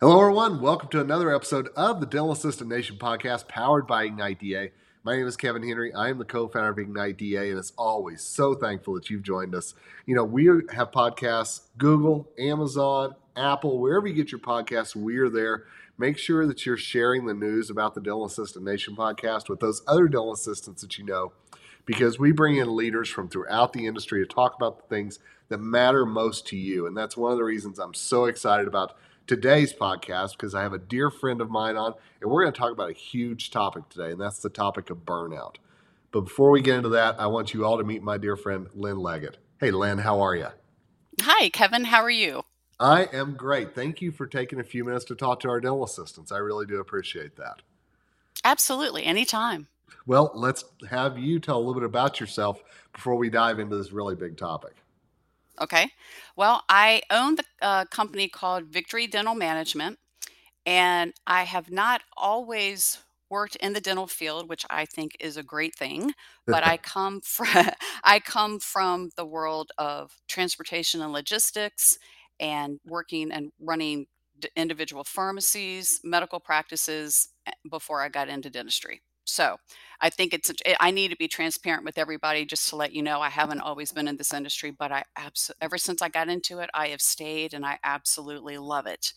Hello, everyone. Welcome to another episode of the Dental Assistant Nation podcast powered by Ignite DA. My name is Kevin Henry. I am the co founder of Ignite DA, and as always, so thankful that you've joined us. You know, we have podcasts Google, Amazon, Apple, wherever you get your podcasts, we're there. Make sure that you're sharing the news about the Dental Assistant Nation podcast with those other dental assistants that you know, because we bring in leaders from throughout the industry to talk about the things that matter most to you. And that's one of the reasons I'm so excited about today's podcast because I have a dear friend of mine on, and we're going to talk about a huge topic today, and that's the topic of burnout. But before we get into that, I want you all to meet my dear friend, Lynn Leggett. Hey, Lynn, how are you? Hi, Kevin. How are you? I am great. Thank you for taking a few minutes to talk to our dental assistants. I really do appreciate that. Absolutely. Anytime. Well, let's have you tell a little bit about yourself before we dive into this really big topic. Okay. Well, I own the uh, company called Victory Dental Management, and I have not always worked in the dental field, which I think is a great thing. But I come from I come from the world of transportation and logistics, and working and running individual pharmacies, medical practices eh, before I got into dentistry. So I think it's eh, I need to be transparent with everybody just to let you know I haven't always been in this industry, but I abs- ever since I got into it, I have stayed and I absolutely love it.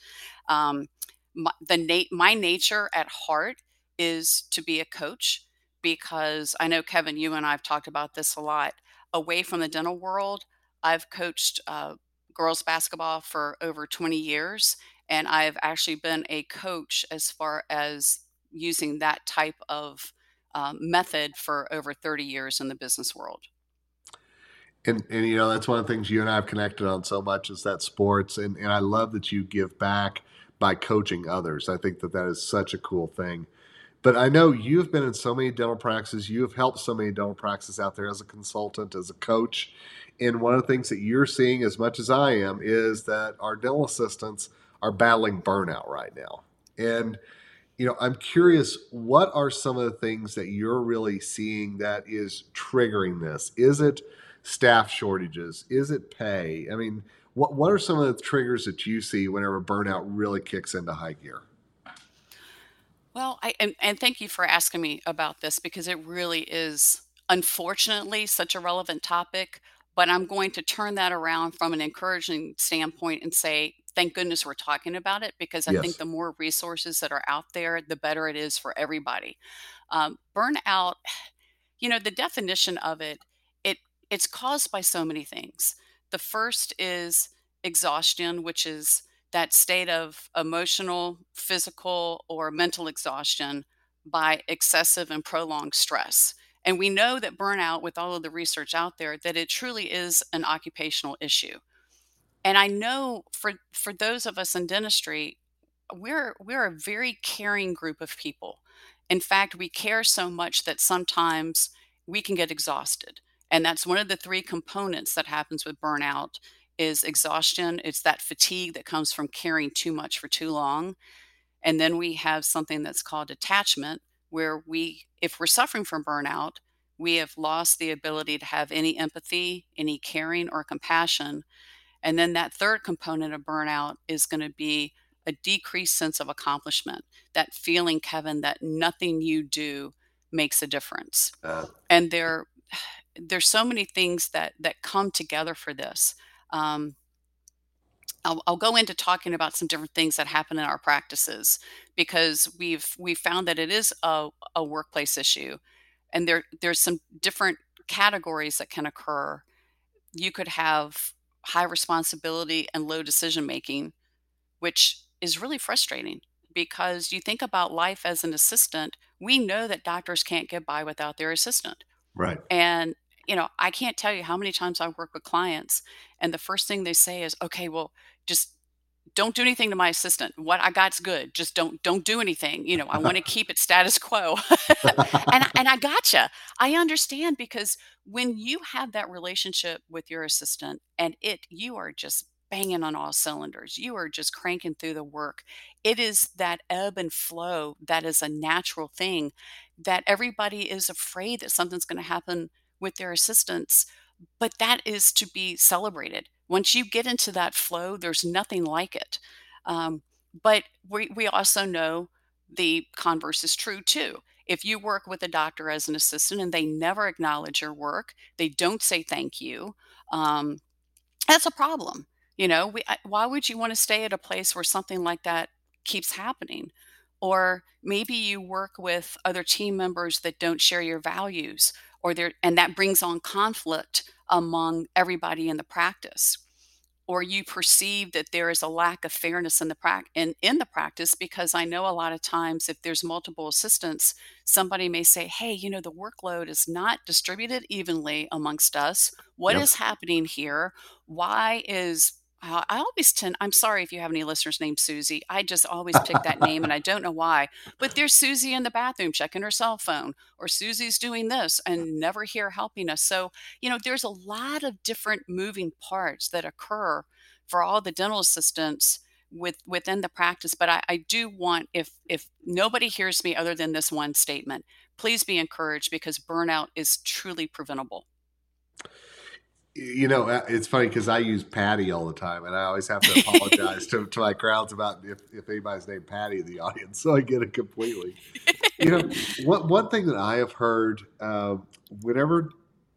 Um, my, the na- my nature at heart is to be a coach because I know Kevin, you and I have talked about this a lot. Away from the dental world, I've coached uh, girls basketball for over 20 years, and I've actually been a coach as far as using that type of um, method for over 30 years in the business world. And, and you know that's one of the things you and I have connected on so much is that sports and, and I love that you give back by coaching others. I think that that is such a cool thing. But I know you've been in so many dental practices. You have helped so many dental practices out there as a consultant, as a coach. And one of the things that you're seeing as much as I am is that our dental assistants are battling burnout right now. And you know, I'm curious, what are some of the things that you're really seeing that is triggering this? Is it staff shortages? Is it pay? I mean, what what are some of the triggers that you see whenever burnout really kicks into high gear? Well, I and, and thank you for asking me about this because it really is unfortunately such a relevant topic. But I'm going to turn that around from an encouraging standpoint and say thank goodness we're talking about it because I think the more resources that are out there, the better it is for everybody. Um, burnout, you know, the definition of it, it it's caused by so many things. The first is exhaustion, which is that state of emotional, physical, or mental exhaustion by excessive and prolonged stress. And we know that burnout, with all of the research out there, that it truly is an occupational issue and I know for for those of us in dentistry, we're we're a very caring group of people. In fact, we care so much that sometimes we can get exhausted. And that's one of the three components that happens with burnout is exhaustion. It's that fatigue that comes from caring too much for too long. And then we have something that's called attachment, where we, if we're suffering from burnout, we have lost the ability to have any empathy, any caring, or compassion and then that third component of burnout is going to be a decreased sense of accomplishment, that feeling, Kevin, that nothing you do makes a difference. Uh, and there, there's so many things that that come together for this. Um, I'll, I'll, go into talking about some different things that happen in our practices because we've we found that it is a, a workplace issue, and there there's some different categories that can occur. You could have high responsibility and low decision making, which is really frustrating because you think about life as an assistant, we know that doctors can't get by without their assistant. Right. And, you know, I can't tell you how many times I work with clients and the first thing they say is, okay, well, just don't do anything to my assistant. What I got's good. Just don't don't do anything. You know, I want to keep it status quo. and and I gotcha. I understand because when you have that relationship with your assistant and it you are just banging on all cylinders. You are just cranking through the work. It is that ebb and flow that is a natural thing that everybody is afraid that something's going to happen with their assistants, but that is to be celebrated once you get into that flow, there's nothing like it. Um, but we, we also know the converse is true too. If you work with a doctor as an assistant and they never acknowledge your work, they don't say thank you, um, that's a problem. You know, we, why would you want to stay at a place where something like that keeps happening? Or maybe you work with other team members that don't share your values, or there, and that brings on conflict among everybody in the practice or you perceive that there is a lack of fairness in the pra- in, in the practice because I know a lot of times if there's multiple assistants, somebody may say, "Hey, you know, the workload is not distributed evenly amongst us. What Yep. is happening here? Why is Uh, I always tend, I'm sorry if you have any listeners named Susie. I just always pick that name and I don't know why. But there's Susie in the bathroom checking her cell phone, or Susie's doing this and never here helping us. So, you know, there's a lot of different moving parts that occur for all the dental assistants with within the practice but I, I do want if if nobody hears me other than this one statement please be encouraged because burnout is truly preventable you know, uh, it's funny because I use Patty all the time, and I always have to apologize to, to my crowds about if, if anybody's named Patty in the audience, so I get it completely. you know, one, one thing that I have heard uh, whenever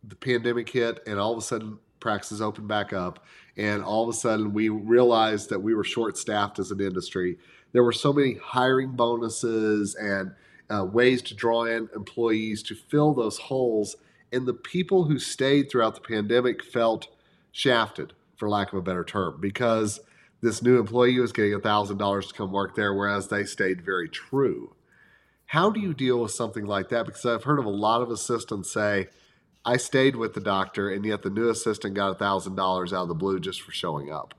the pandemic hit and all of a sudden practices opened back up, and all of a sudden we realized that we were short staffed as an industry, there were so many hiring bonuses and uh, ways to draw in employees to fill those holes and the people who stayed throughout the pandemic felt shafted, for lack of a better term, because this new employee was getting $1,000 to come work there, whereas they stayed very true. How do you deal with something like that? Because I've heard of a lot of assistants say, I stayed with the doctor, and yet the new assistant got $1,000 out of the blue just for showing up.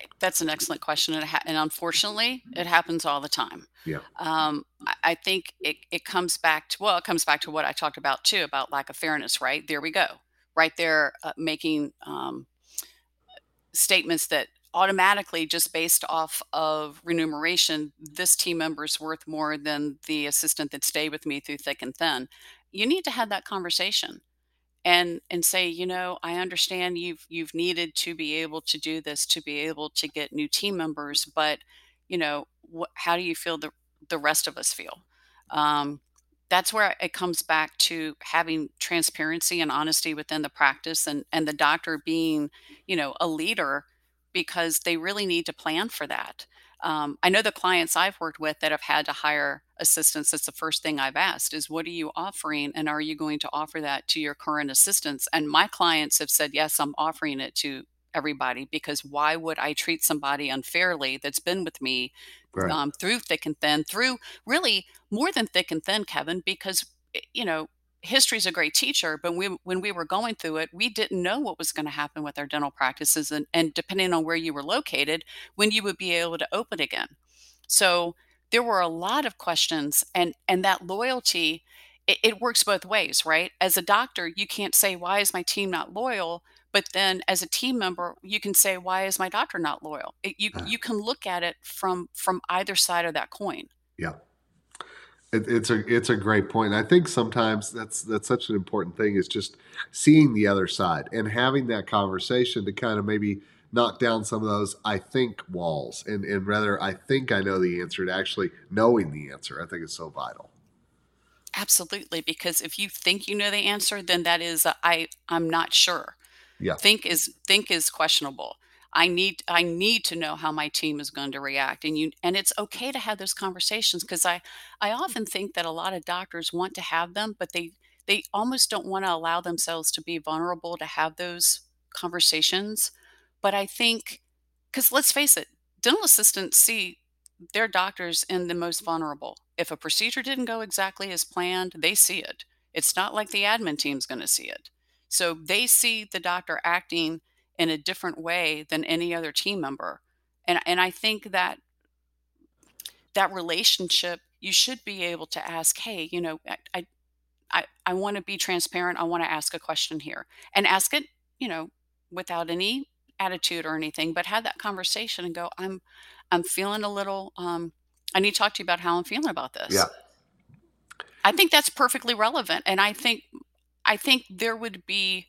I, that's an excellent question, and, ha- and, unfortunately, it happens all the time. Yeah. Um, I, I, think it, it comes back to well, it comes back to what I talked about too about lack of fairness. Right there, we go. Right there, uh, making um, statements that automatically, just based off of remuneration, this team member is worth more than the assistant that stayed with me through thick and thin. You need to have that conversation and and say you know i understand you've you've needed to be able to do this to be able to get new team members but you know wh- how do you feel the the rest of us feel? Um, that's where it comes back to having transparency and honesty within the practice and and the doctor being you know a leader because they really need to plan for that um, I know the clients I've worked with that have had to hire assistants. That's the first thing I've asked is, what are you offering? And are you going to offer that to your current assistants? And my clients have said, yes, I'm offering it to everybody because why would I treat somebody unfairly that's been with me right. um, through thick and thin, through really more than thick and thin, Kevin, because, eh, you know, history is a great teacher, but we, when we were going through it, we didn't know what was going to happen with our dental practices. And, and depending on where you were located, when you would be able to open again. So there were a lot of questions, and, and that loyalty, it, it works both ways, right? As a doctor, you can't say, why is my team not loyal? But then as a team member, you can say, why is my doctor not loyal? It, you, uh. you can look at it from, from either side of that coin. Yeah. It, it's a it's a great point. I think sometimes that's that's such an important thing is just seeing the other side and having that conversation to kind of maybe knock down some of those I think walls and and rather I think I know the answer to actually knowing the answer. I think is so vital. Absolutely, because if you think you know the answer, then that is a, I I'm not sure. Yeah. Think is think is questionable. I need I need to know how my team is going to react and you and it's okay to have those conversations because I I mm. often think that a lot of doctors want to have them but they they almost don't want to allow themselves to be vulnerable to have those conversations but I think cuz let's face it dental assistants see their doctors in the most vulnerable. If a procedure didn't go exactly as planned they see it. It's not like the admin team's going to see it. So they see the doctor acting in a different way than any other team member. And and I think that that relationship you should be able to ask, hey, you know, I I I want to be transparent. I want to ask a question here. And ask it, you know, without any attitude or anything, but have that conversation and go, I'm I'm feeling a little um I need to talk to you about how I'm feeling about this. Yeah. I think that's perfectly relevant. And I think I think there would be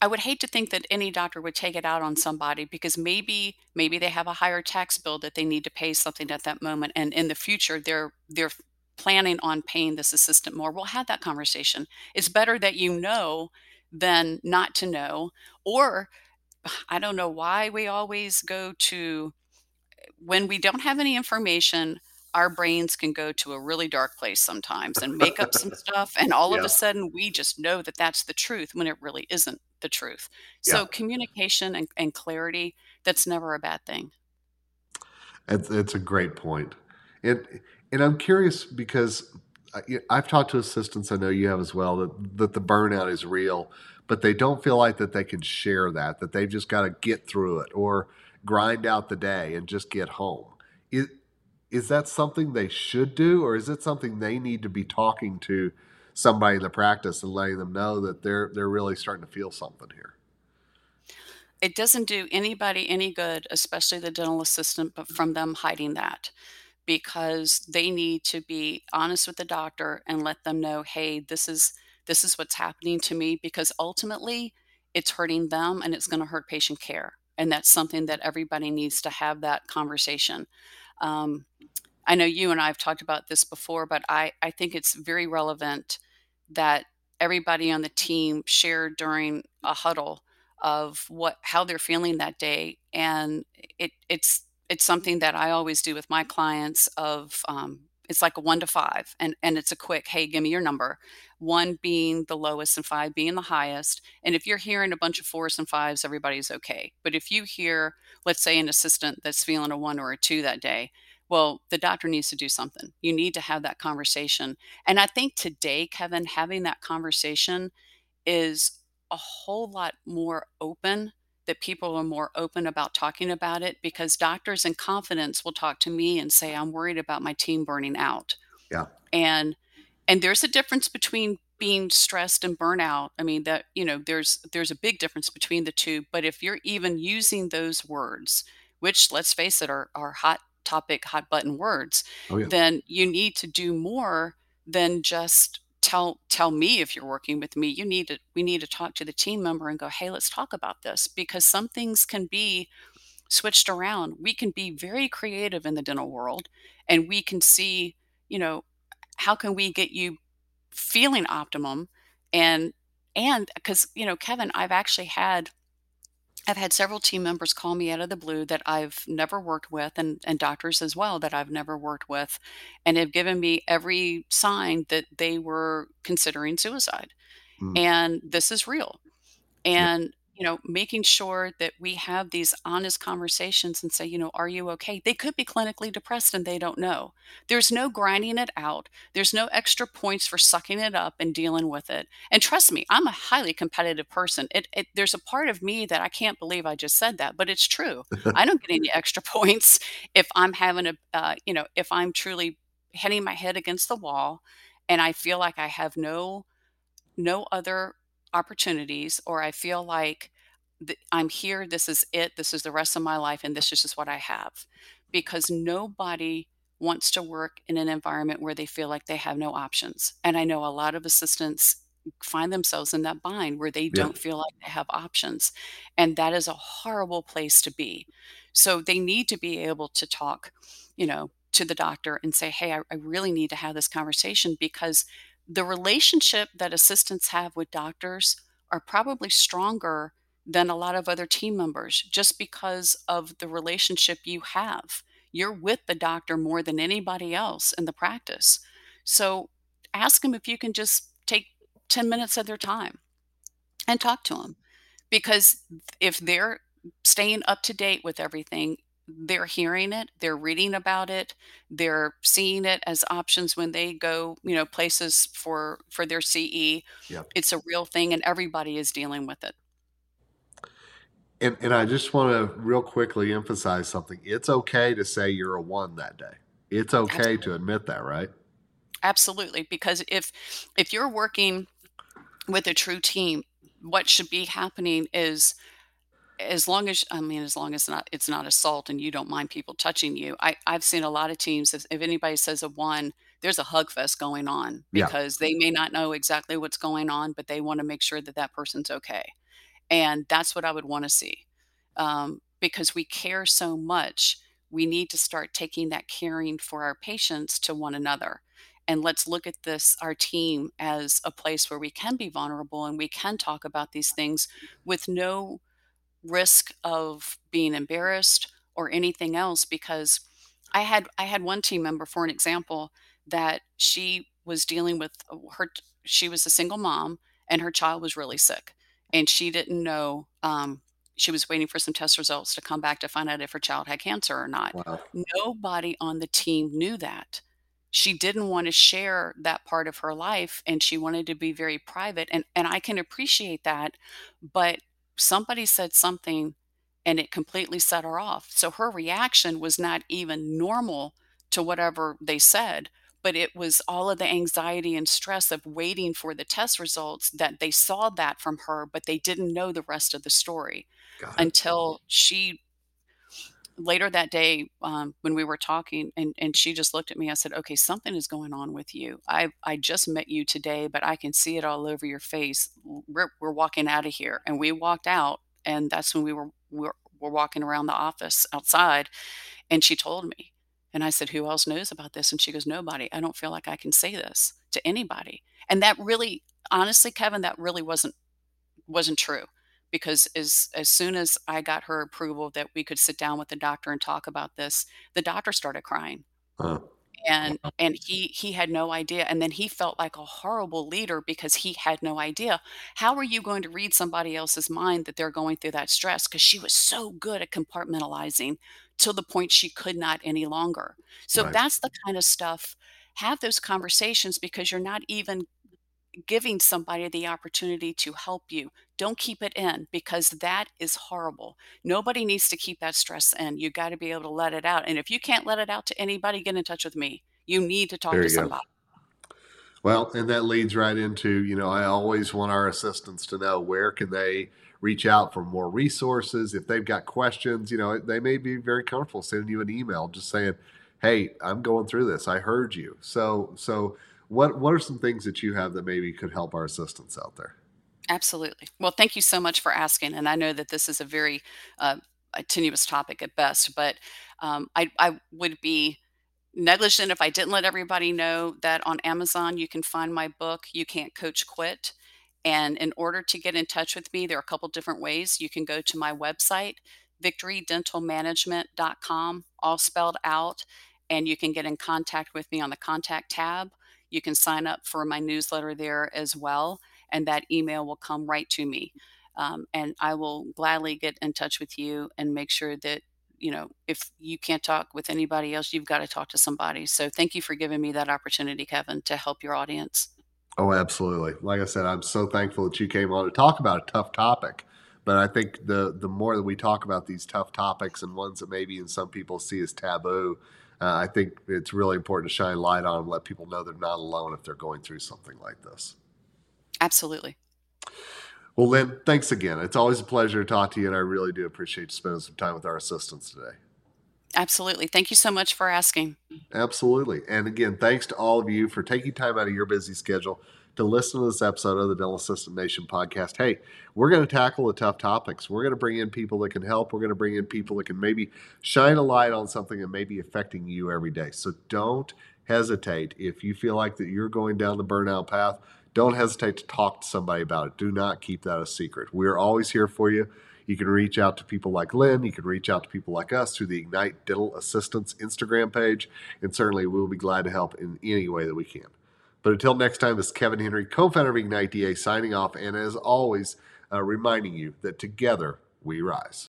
I would hate to think that any doctor would take it out on somebody because maybe maybe they have a higher tax bill that they need to pay something at that moment, and in the future, they're they're planning on paying this assistant more. We'll have that conversation. It's better that you know than not to know, or I don't know why we always go to eh, when we don't have any information, our brains can go to a really dark place sometimes and make up some stuff, and all of a sudden, we just know that that's the truth when it really isn't the truth. Yeah. So communication and and clarity, that's never a bad thing. It's it's a great point. And and I'm curious because I've talked to assistants, I know you have as well, that that the burnout is real, but they don't feel like that they can share that, that they've just gotta get through it or grind out the day and just get home. I is that something they should do, or is it something they need to be talking to somebody in the practice and letting them know that they're they're really starting to feel something here? It doesn't do anybody any good, especially the dental assistant, but from them hiding that. because they need to be honest with the doctor and let them know, "Hey, this is this is what's happening to me," because ultimately it's hurting them and it's going to hurt patient care. And that's something that everybody needs to have that conversation. Um, I know you and I have talked about this before, but I, I think it's very relevant that everybody on the team shared during a huddle of what how they're feeling that day. And it it's it's something that I always do with my clients of um, it's like a one to five and and it's a quick, hey, give me your number. One being the lowest and five being the highest. And if you're hearing a bunch of fours and fives, everybody's okay. But if you hear, let's say, an assistant that's feeling a one or a two that day, well, the doctor needs to do something. You need to have that conversation. And I think today, Kevin, having that conversation is a whole lot more open, that people are more open about talking about it because doctors in confidence will talk to me and say, "I'm worried about my team burning out." Yeah. And and there's a difference between being stressed and burnout. I mean that, you know, there's there's a big difference between the 2, but if you're even using those words, which let's face it are are hot topic, hot button words, Oh, yeah. then you need to do more than just tell tell me if you're working with me. You need to we need to talk to the team member and go, "Hey, let's talk about this," because some things can be switched around. We can be very creative in the dental world and we can see, you know, how can we get you feeling optimum? And and because you know kevin i've actually had i've had several team members call me out of the blue that i've never worked with and and doctors as well that i've never worked with and have given me every sign that they were considering suicide. Mm. and this is real. And you know making sure that we have these honest conversations and say you know are you okay? They could be clinically depressed and they don't know. There's no grinding it out. There's no extra points for sucking it up and dealing with it. And trust me i'm a highly competitive person. It, it there's a part of me that i can't believe i just said that but it's true. I don't get any extra points if i'm having a uh, you know if i'm truly hitting my head against the wall and i feel like i have no no other opportunities or I feel like th- I'm here, this is it, this is the rest of my life, and this is just what I have. Because nobody wants to work in an environment where they feel like they have no options. And I know a lot of assistants find themselves in that bind where they Yeah. don't feel like they have options. And that is a horrible place to be. So they need to be able to talk, you know, to the doctor and say, hey, I, I really need to have this conversation because the relationship that assistants have with doctors are probably stronger than a lot of other team members just because of the relationship you have. You're with the doctor more than anybody else in the practice. So ask them if you can just take 10 minutes of their time and talk to them because if they're staying up to date with everything, they're hearing it, they're reading about it, they're seeing it as options when they go, you know, places for for their CE. Yeah. It's a real thing and everybody is dealing with it. And and I just wanna real quickly emphasize something. It's okay to say you're a 1 that day. It's okay Absolutely. to admit that, right? Absolutely, because if if you're working with a true team, what should be happening is as long as I mean, as long as not it's not assault and you don't mind people touching you. I I've seen a lot of teams, if if anybody says a 1, there's a hug fest going on Yeah. because they may not know exactly what's going on, but they wanna make sure that that person's okay. And that's what I would want to see. Um, because we care so much, we need to start taking that caring for our patients to one another. And let's look at this, our team, as a place where we can be vulnerable and we can talk about these things with no risk of being embarrassed or anything else because I had I had one team member for an example that she was dealing with uh, her she was a single mom and her child was really sick and she didn't know um, she was waiting for some test results to come back to find out if her child had cancer or not. Wow. Nobody on the team knew that. She didn't want to share that part of her life and she wanted to be very private and and I can appreciate that, but somebody said something and it completely set her off. So her reaction was not even normal to whatever they said, but it was all of the anxiety and stress of waiting for the test results that they saw that from her, but they didn't know the rest of the story until she later that day um, when we were talking and, and she just looked at me i said okay something is going on with you. I i just met you today but i can see it all over your face. We're, we're walking out of here. And we walked out and that's when we were, we were we're walking around the office outside and she told me and i said who else knows about this? And she goes nobody. I don't feel like i can say this to anybody. And that really honestly kevin that really wasn't wasn't true because as as soon as I got her approval that we could sit down with the doctor and talk about this, the doctor started crying. Huh. And and he he had no idea and then he felt like a horrible leader because he had no idea. How are you going to read somebody else's mind that they're going through that stress because she was so good at compartmentalizing to the point she could not any longer. So Right. that's the kind of stuff have those conversations because you're not even giving somebody the opportunity to help you. Don't keep it in because that is horrible. Nobody needs to keep that stress in. You got to be able to let it out. And if you can't let it out to anybody, get in touch with me. You need to talk There to you go. somebody. Well, and that leads right into, you know, I always want our assistants to know where can they reach out for more resources. If they've got questions, you know, they may be very comfortable sending you an email just saying, "Hey, I'm going through this. I heard you." So, so what what are some things that you have that maybe could help our assistants out there? Absolutely. Well, thank you so much for asking. And I know that this is a very uh, tenuous topic at best, but um, I, I would be negligent if I didn't let everybody know that on Amazon you can find my book, You Can't Coach Quit. And in order to get in touch with me, there are a couple different ways. You can go to my website, victorydentalmanagement.com, all spelled out, and you can get in contact with me on the contact tab. You can sign up for my newsletter there as well, and that email will come right to me. Um, and I will gladly get in touch with you and make sure that you know if you can't talk with anybody else you've got to talk to somebody so thank you for giving me that opportunity kevin to help your audience Oh, absolutely. Like I said, I'm so thankful that you came on to talk about a tough topic. But I think the the more that we talk about these tough topics and ones that maybe in some people see as taboo, uh, I think it's really important to shine light on and let people know they're not alone if they're going through something like this. absolutely Well, Lynn, thanks again. It's always a pleasure to talk to you, and I really do appreciate you spending some time with our assistants today. absolutely thank you so much for asking Absolutely. And again, thanks to all of you for taking time out of your busy schedule to listen to this episode of the Dental Assistant Nation podcast. Hey, we're going to tackle the tough topics. We're going to bring in people that can help. We're going to bring in people that can maybe shine a light on something that may be affecting you every day. So don't hesitate. If you feel like that you're going down the burnout path, don't hesitate to talk to somebody about it. Do not keep that a secret. We're always here for you. You can reach out to people like Lynn. You can reach out to people like us through the Ignite Dental Assistants Instagram page. And certainly we'll be glad to help in any way that we can. But until next time, this is Kevin Henry, co founder of Ignite DA, signing off. And as always, uh, reminding you that together we rise.